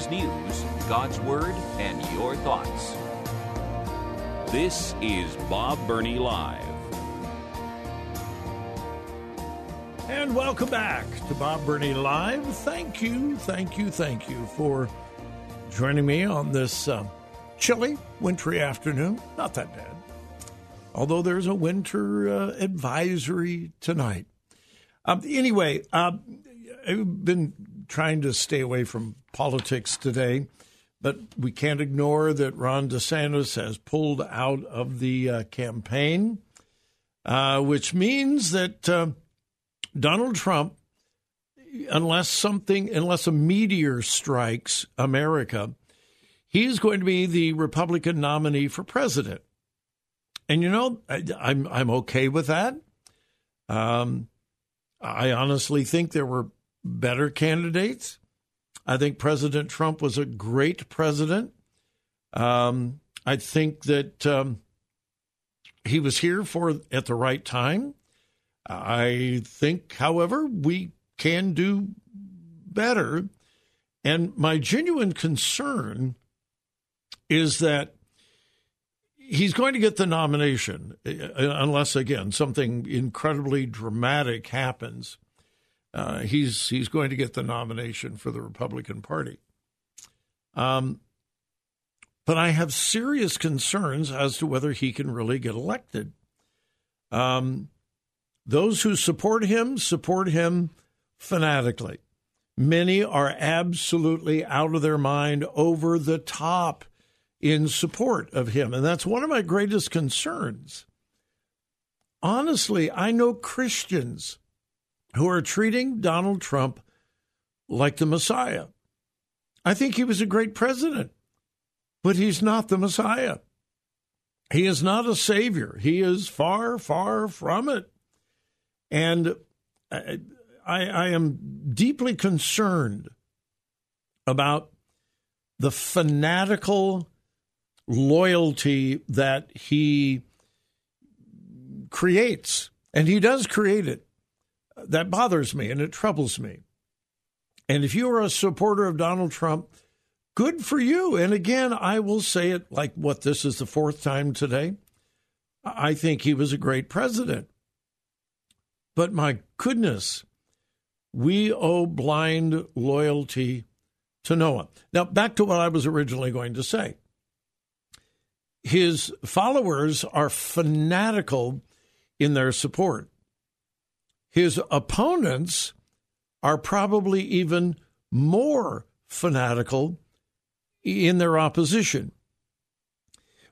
Today's news, God's Word, and your thoughts. This is Bob Burney Live. And welcome back to Bob Burney Live. Thank you, thank you, thank you for joining me on this uh, chilly, wintry afternoon. Not that bad. Although there's a winter uh, advisory tonight. Um, anyway, uh, I've been trying to stay away from politics today, but we can't ignore that Ron DeSantis has pulled out of the uh, campaign, uh, which means that uh, Donald Trump, unless something, unless a meteor strikes America, he's going to be the Republican nominee for president. And you know, I, I'm I'm okay with that. Um, I honestly think there were better candidates. I think President Trump was a great president. Um, I think that um, he was here for at the right time. I think, however, we can do better. And my genuine concern is that he's going to get the nomination uh, unless, again, something incredibly dramatic happens. Uh, he's he's going to get the nomination for the Republican Party. Um, but I have serious concerns as to whether he can really get elected. Um, those who support him support him fanatically. Many are absolutely out of their mind, over the top in support of him. And that's one of my greatest concerns. Honestly, I know Christians who are treating Donald Trump like the Messiah. I think he was a great president, but he's not the Messiah. He is not a savior. He is far, far from it. And I, I am deeply concerned about the fanatical loyalty that he creates. And he does create it that bothers me and it troubles me. And if you are a supporter of Donald Trump, good for you. And again, I will say it like what this is the fourth time today. I think he was a great president. But my goodness, we owe blind loyalty to Noah. Now, back to what I was originally going to say. His followers are fanatical in their support. His opponents are probably even more fanatical in their opposition.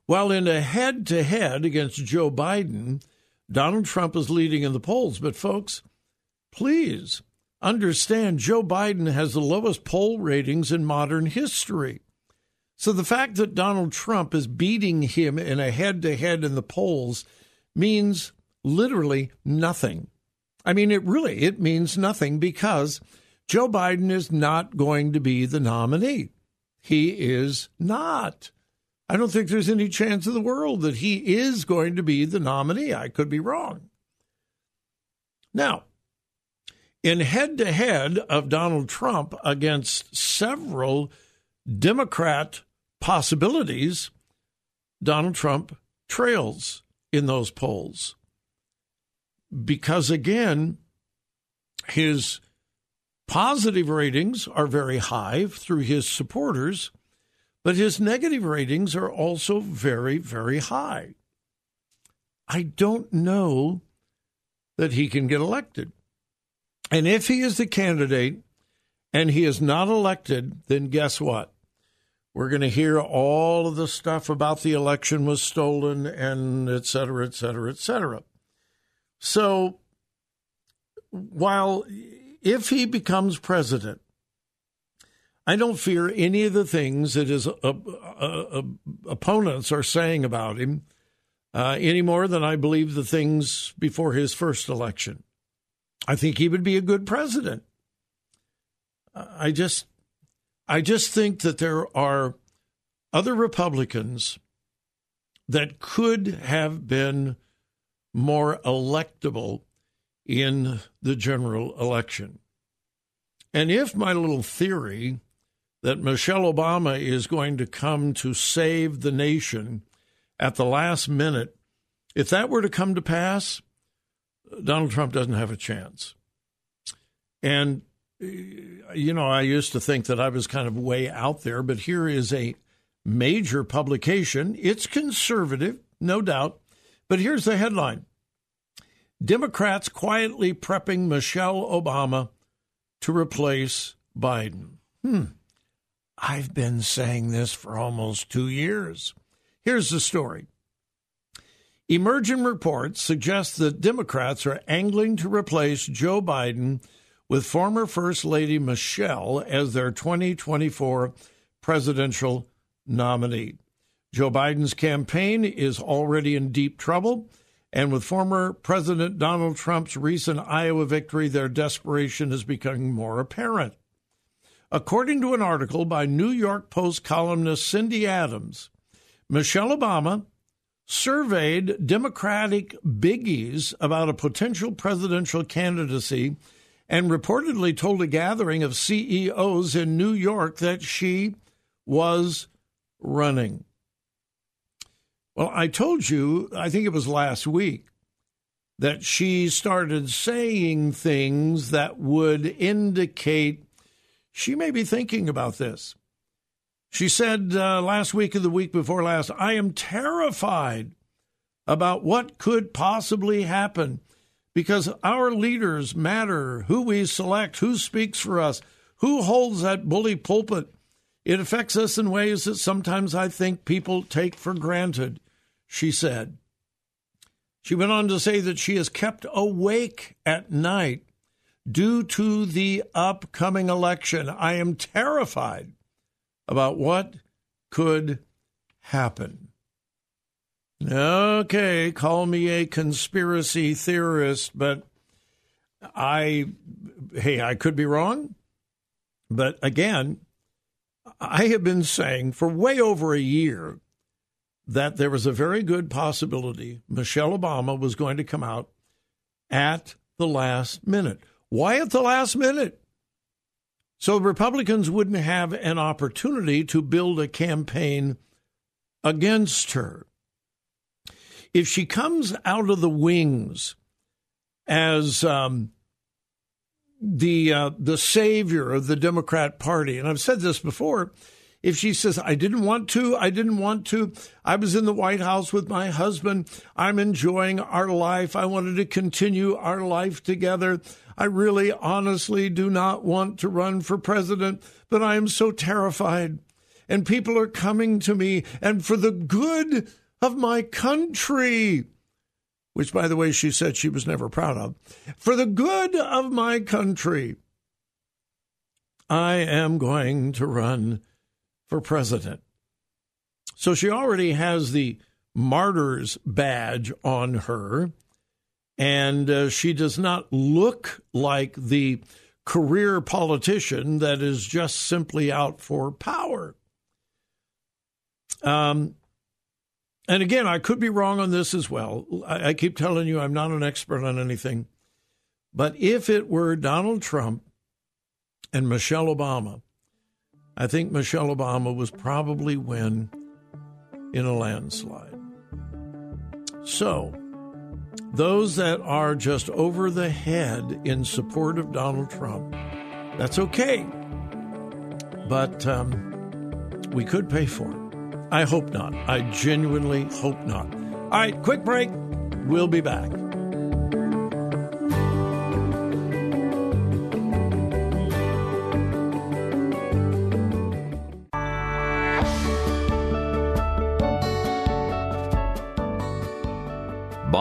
While in a head to head against Joe Biden, Donald Trump is leading in the polls. But, folks, please understand Joe Biden has the lowest poll ratings in modern history. So the fact that Donald Trump is beating him in a head to head in the polls means literally nothing. I mean, it really it means nothing because Joe Biden is not going to be the nominee. He is not. I don't think there's any chance in the world that he is going to be the nominee. I could be wrong. Now, in head to head of Donald Trump against several Democrat possibilities, Donald Trump trails in those polls because again, his positive ratings are very high through his supporters, but his negative ratings are also very, very high. I don't know that he can get elected. And if he is the candidate and he is not elected, then guess what? We're going to hear all of the stuff about the election was stolen and et cetera, et cetera, et cetera. So while if he becomes president, I don't fear any of the things that his uh, uh, uh, opponents are saying about him uh, any more than I believe the things before his first election. I think he would be a good president. I just, I just think that there are other Republicans that could have been more electable in the general election. And if my little theory that Michelle Obama is going to come to save the nation at the last minute, if that were to come to pass, Donald Trump doesn't have a chance. And, you know, I used to think that I was kind of way out there, but here is a major publication. It's conservative, no doubt. But here's the headline Democrats quietly prepping Michelle Obama to replace Biden. Hmm. I've been saying this for almost two years. Here's the story. Emerging reports suggest that Democrats are angling to replace Joe Biden with former First Lady Michelle as their 2024 presidential nominee. Joe Biden's campaign is already in deep trouble and with former President Donald Trump's recent Iowa victory, their desperation is becoming more apparent. According to an article by New York Post columnist Cindy Adams, Michelle Obama surveyed Democratic biggies about a potential presidential candidacy and reportedly told a gathering of CEOs in New York that she was running. Well, I told you, I think it was last week, that she started saying things that would indicate she may be thinking about this. She said uh, last week or the week before last, I am terrified about what could possibly happen because our leaders matter, who we select, who speaks for us, who holds that bully pulpit. It affects us in ways that sometimes I think people take for granted she said. She went on to say that she is kept awake at night due to the upcoming election. I am terrified about what could happen. Okay, call me a conspiracy theorist, but I, hey, I could be wrong. But again, I have been saying for way over a year that there was a very good possibility Michelle Obama was going to come out at the last minute. Why at the last minute? So Republicans wouldn't have an opportunity to build a campaign against her. If she comes out of the wings as um, the uh, the savior of the Democrat Party, and I've said this before, if she says, I didn't want to, I didn't want to, I was in the White House with my husband, I'm enjoying our life, I wanted to continue our life together. I really honestly do not want to run for president, but I am so terrified. And people are coming to me, and for the good of my country, which, by the way, she said she was never proud of, for the good of my country, I am going to run for president. So she already has the martyr's badge on her, and uh, she does not look like the career politician that is just simply out for power. Um, and again, I could be wrong on this as well. I, I keep telling you I'm not an expert on anything. But if it were Donald Trump and Michelle Obama, I think Michelle Obama was probably win in a landslide. So, those that are just over the head in support of Donald Trump, that's okay. But um, we could pay for it. I hope not. I genuinely hope not. All right, quick break. We'll be back.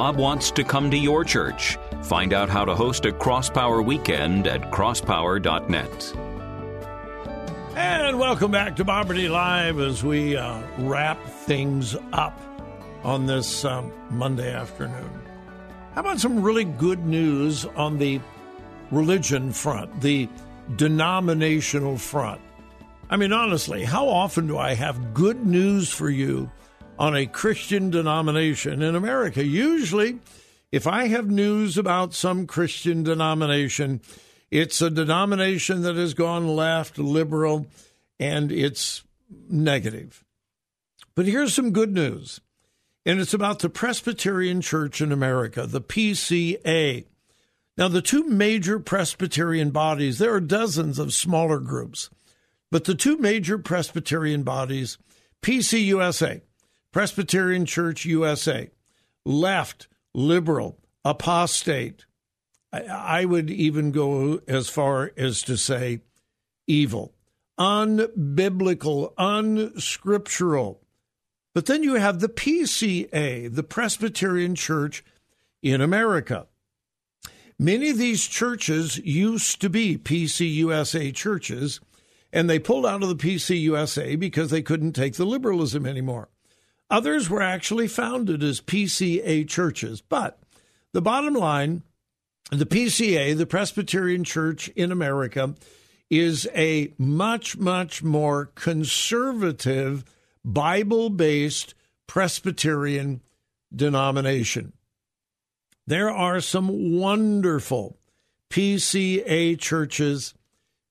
Bob wants to come to your church. Find out how to host a Crosspower weekend at crosspower.net. And welcome back to Bob Burney Live as we uh, wrap things up on this um, Monday afternoon. How about some really good news on the religion front, the denominational front? I mean, honestly, how often do I have good news for you on a Christian denomination in America? Usually, if I have news about some Christian denomination, it's a denomination that has gone left, liberal, and it's negative. But here's some good news, and it's about the Presbyterian Church in America, the PCA. Now, the two major Presbyterian bodies, there are dozens of smaller groups, but the two major Presbyterian bodies, PCUSA, Presbyterian Church USA, left, liberal, apostate, I would even go as far as to say evil, unbiblical, unscriptural. But then you have the PCA, the Presbyterian Church in America. Many of these churches used to be PCUSA churches, and they pulled out of the PCUSA because they couldn't take the liberalism anymore. Others were actually founded as PCA churches. But the bottom line the PCA, the Presbyterian Church in America, is a much, much more conservative, Bible based Presbyterian denomination. There are some wonderful PCA churches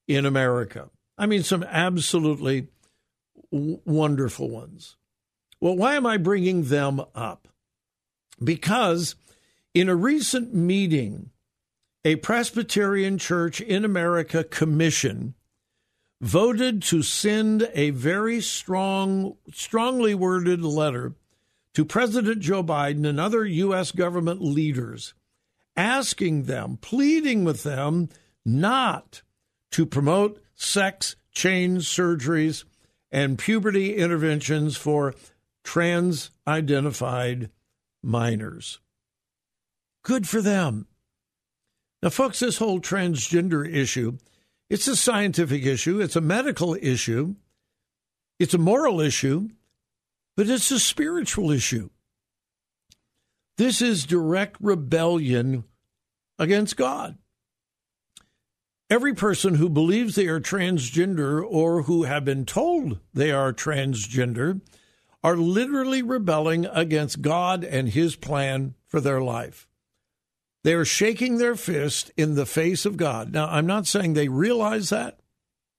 in America. I mean, some absolutely wonderful ones. Well, why am I bringing them up? Because in a recent meeting a Presbyterian Church in America commission voted to send a very strong, strongly worded letter to President Joe Biden and other U.S. government leaders, asking them, pleading with them not to promote sex change surgeries and puberty interventions for trans identified minors. Good for them. Now, folks, this whole transgender issue, it's a scientific issue, it's a medical issue, it's a moral issue, but it's a spiritual issue. This is direct rebellion against God. Every person who believes they are transgender or who have been told they are transgender are literally rebelling against God and his plan for their life. They are shaking their fist in the face of God. Now, I'm not saying they realize that,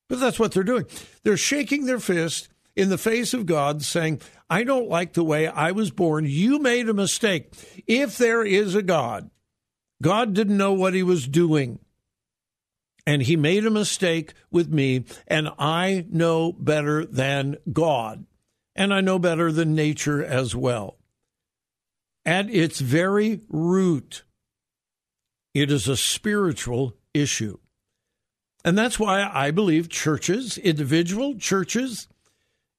but that's what they're doing. They're shaking their fist in the face of God, saying, I don't like the way I was born. You made a mistake. If there is a God, God didn't know what he was doing. And he made a mistake with me, and I know better than God. And I know better than nature as well. At its very root, it is a spiritual issue. And that's why I believe churches, individual churches,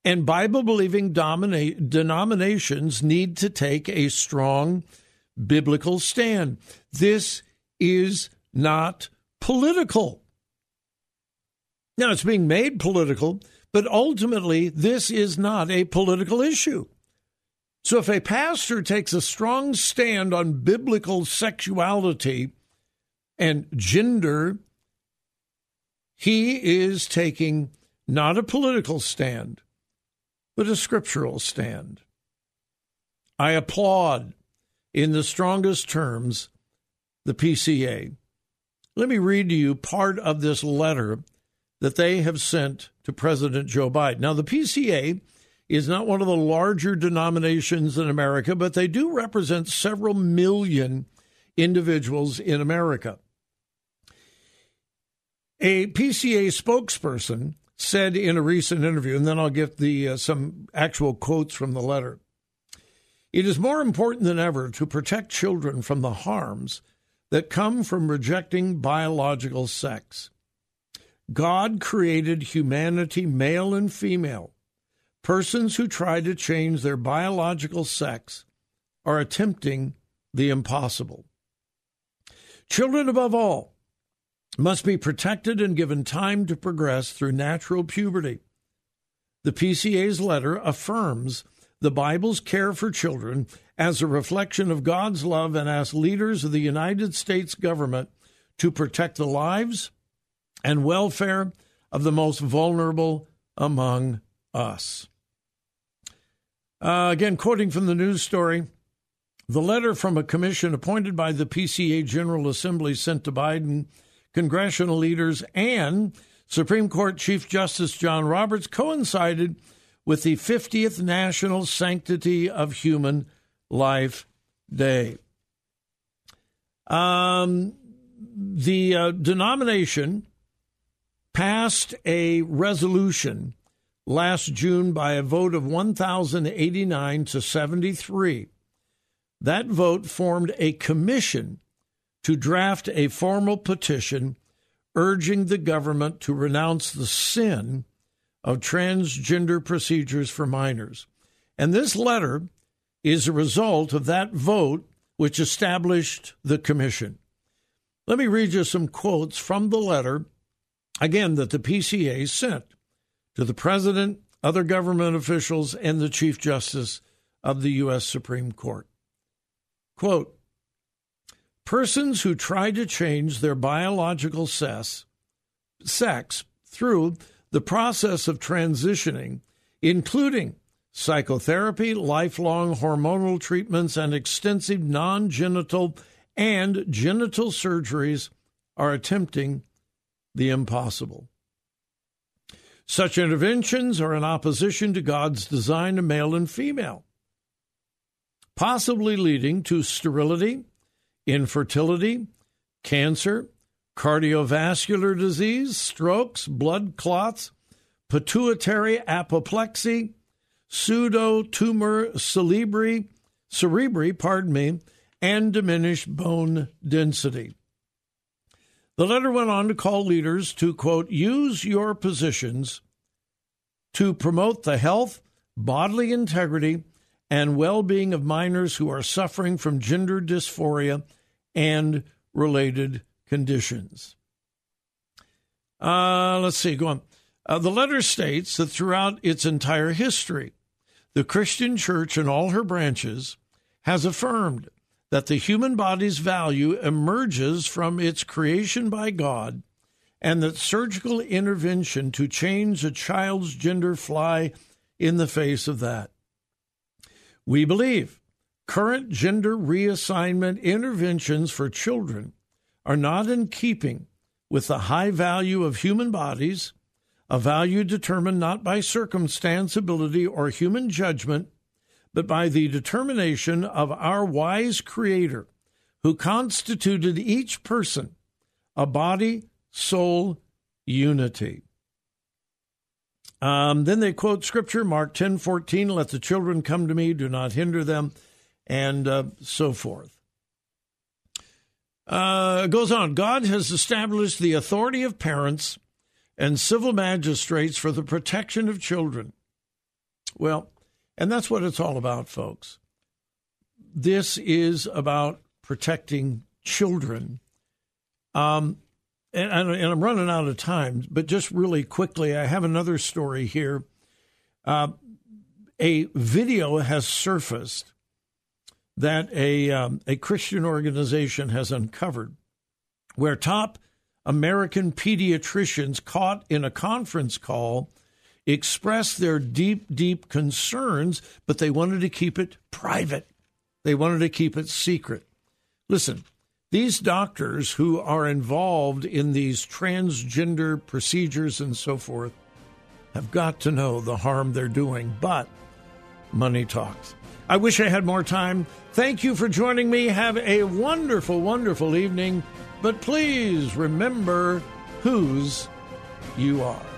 and Bible believing denominations need to take a strong biblical stand. This is not political. Now, it's being made political, but ultimately, this is not a political issue. So, if a pastor takes a strong stand on biblical sexuality, and gender, he is taking not a political stand, but a scriptural stand. I applaud, in the strongest terms, the PCA. Let me read to you part of this letter that they have sent to President Joe Biden. Now, the PCA is not one of the larger denominations in America, but they do represent several million individuals in America. A PCA spokesperson said in a recent interview, and then I'll get the uh, some actual quotes from the letter. It is more important than ever to protect children from the harms that come from rejecting biological sex. God created humanity male and female. Persons who try to change their biological sex are attempting the impossible. Children, above all, must be protected and given time to progress through natural puberty. The PCA's letter affirms the Bible's care for children as a reflection of God's love and asks leaders of the United States government to protect the lives and welfare of the most vulnerable among us. Uh, again, quoting from the news story, the letter from a commission appointed by the PCA General Assembly sent to Biden, congressional leaders, and Supreme Court Chief Justice John Roberts coincided with the 50th National Sanctity of Human Life Day. Um, the uh, denomination passed a resolution last June by a vote of 1,089 to 73. That vote formed a commission to draft a formal petition urging the government to renounce the sin of transgender procedures for minors. And this letter is a result of that vote which established the commission. Let me read you some quotes from the letter, again, that the PCA sent to the President, other government officials, and the Chief Justice of the U.S. Supreme Court. Quote Persons who try to change their biological sex, through the process of transitioning, including psychotherapy, lifelong hormonal treatments, and extensive non genital and genital surgeries, are attempting the impossible. Such interventions are in opposition to God's design of male and female, possibly leading to sterility, infertility, cancer, cardiovascular disease, strokes, blood clots, pituitary apoplexy, pseudotumor cerebri, cerebri, pardon me, and diminished bone density. The letter went on to call leaders to, quote, use your positions to promote the health, bodily integrity, and well being of minors who are suffering from gender dysphoria and related conditions. Uh, let's see, go on. Uh, the letter states that throughout its entire history, the Christian church in all her branches has affirmed that the human body's value emerges from its creation by God and that surgical intervention to change a child's gender fly in the face of that. We believe current gender reassignment interventions for children are not in keeping with the high value of human bodies, a value determined not by circumstance, ability, or human judgment, but by the determination of our wise Creator, who constituted each person a body, soul, unity. Um, then they quote scripture, Mark ten fourteen, let the children come to me, do not hinder them, and uh, so forth. Uh, goes on, God has established the authority of parents and civil magistrates for the protection of children. Well, and that's what it's all about, folks. This is about protecting children. Um, and, and, I'm running out of time, but just really quickly, I have another story here. Uh, a video has surfaced that a, um, a Christian organization has uncovered where top American pediatricians caught in a conference call expressed their deep, deep concerns, but they wanted to keep it private. They wanted to keep it secret. Listen, these doctors who are involved in these transgender procedures and so forth have got to know the harm they're doing, but money talks. I wish I had more time. Thank you for joining me. Have a wonderful, wonderful evening. But please remember whose you are.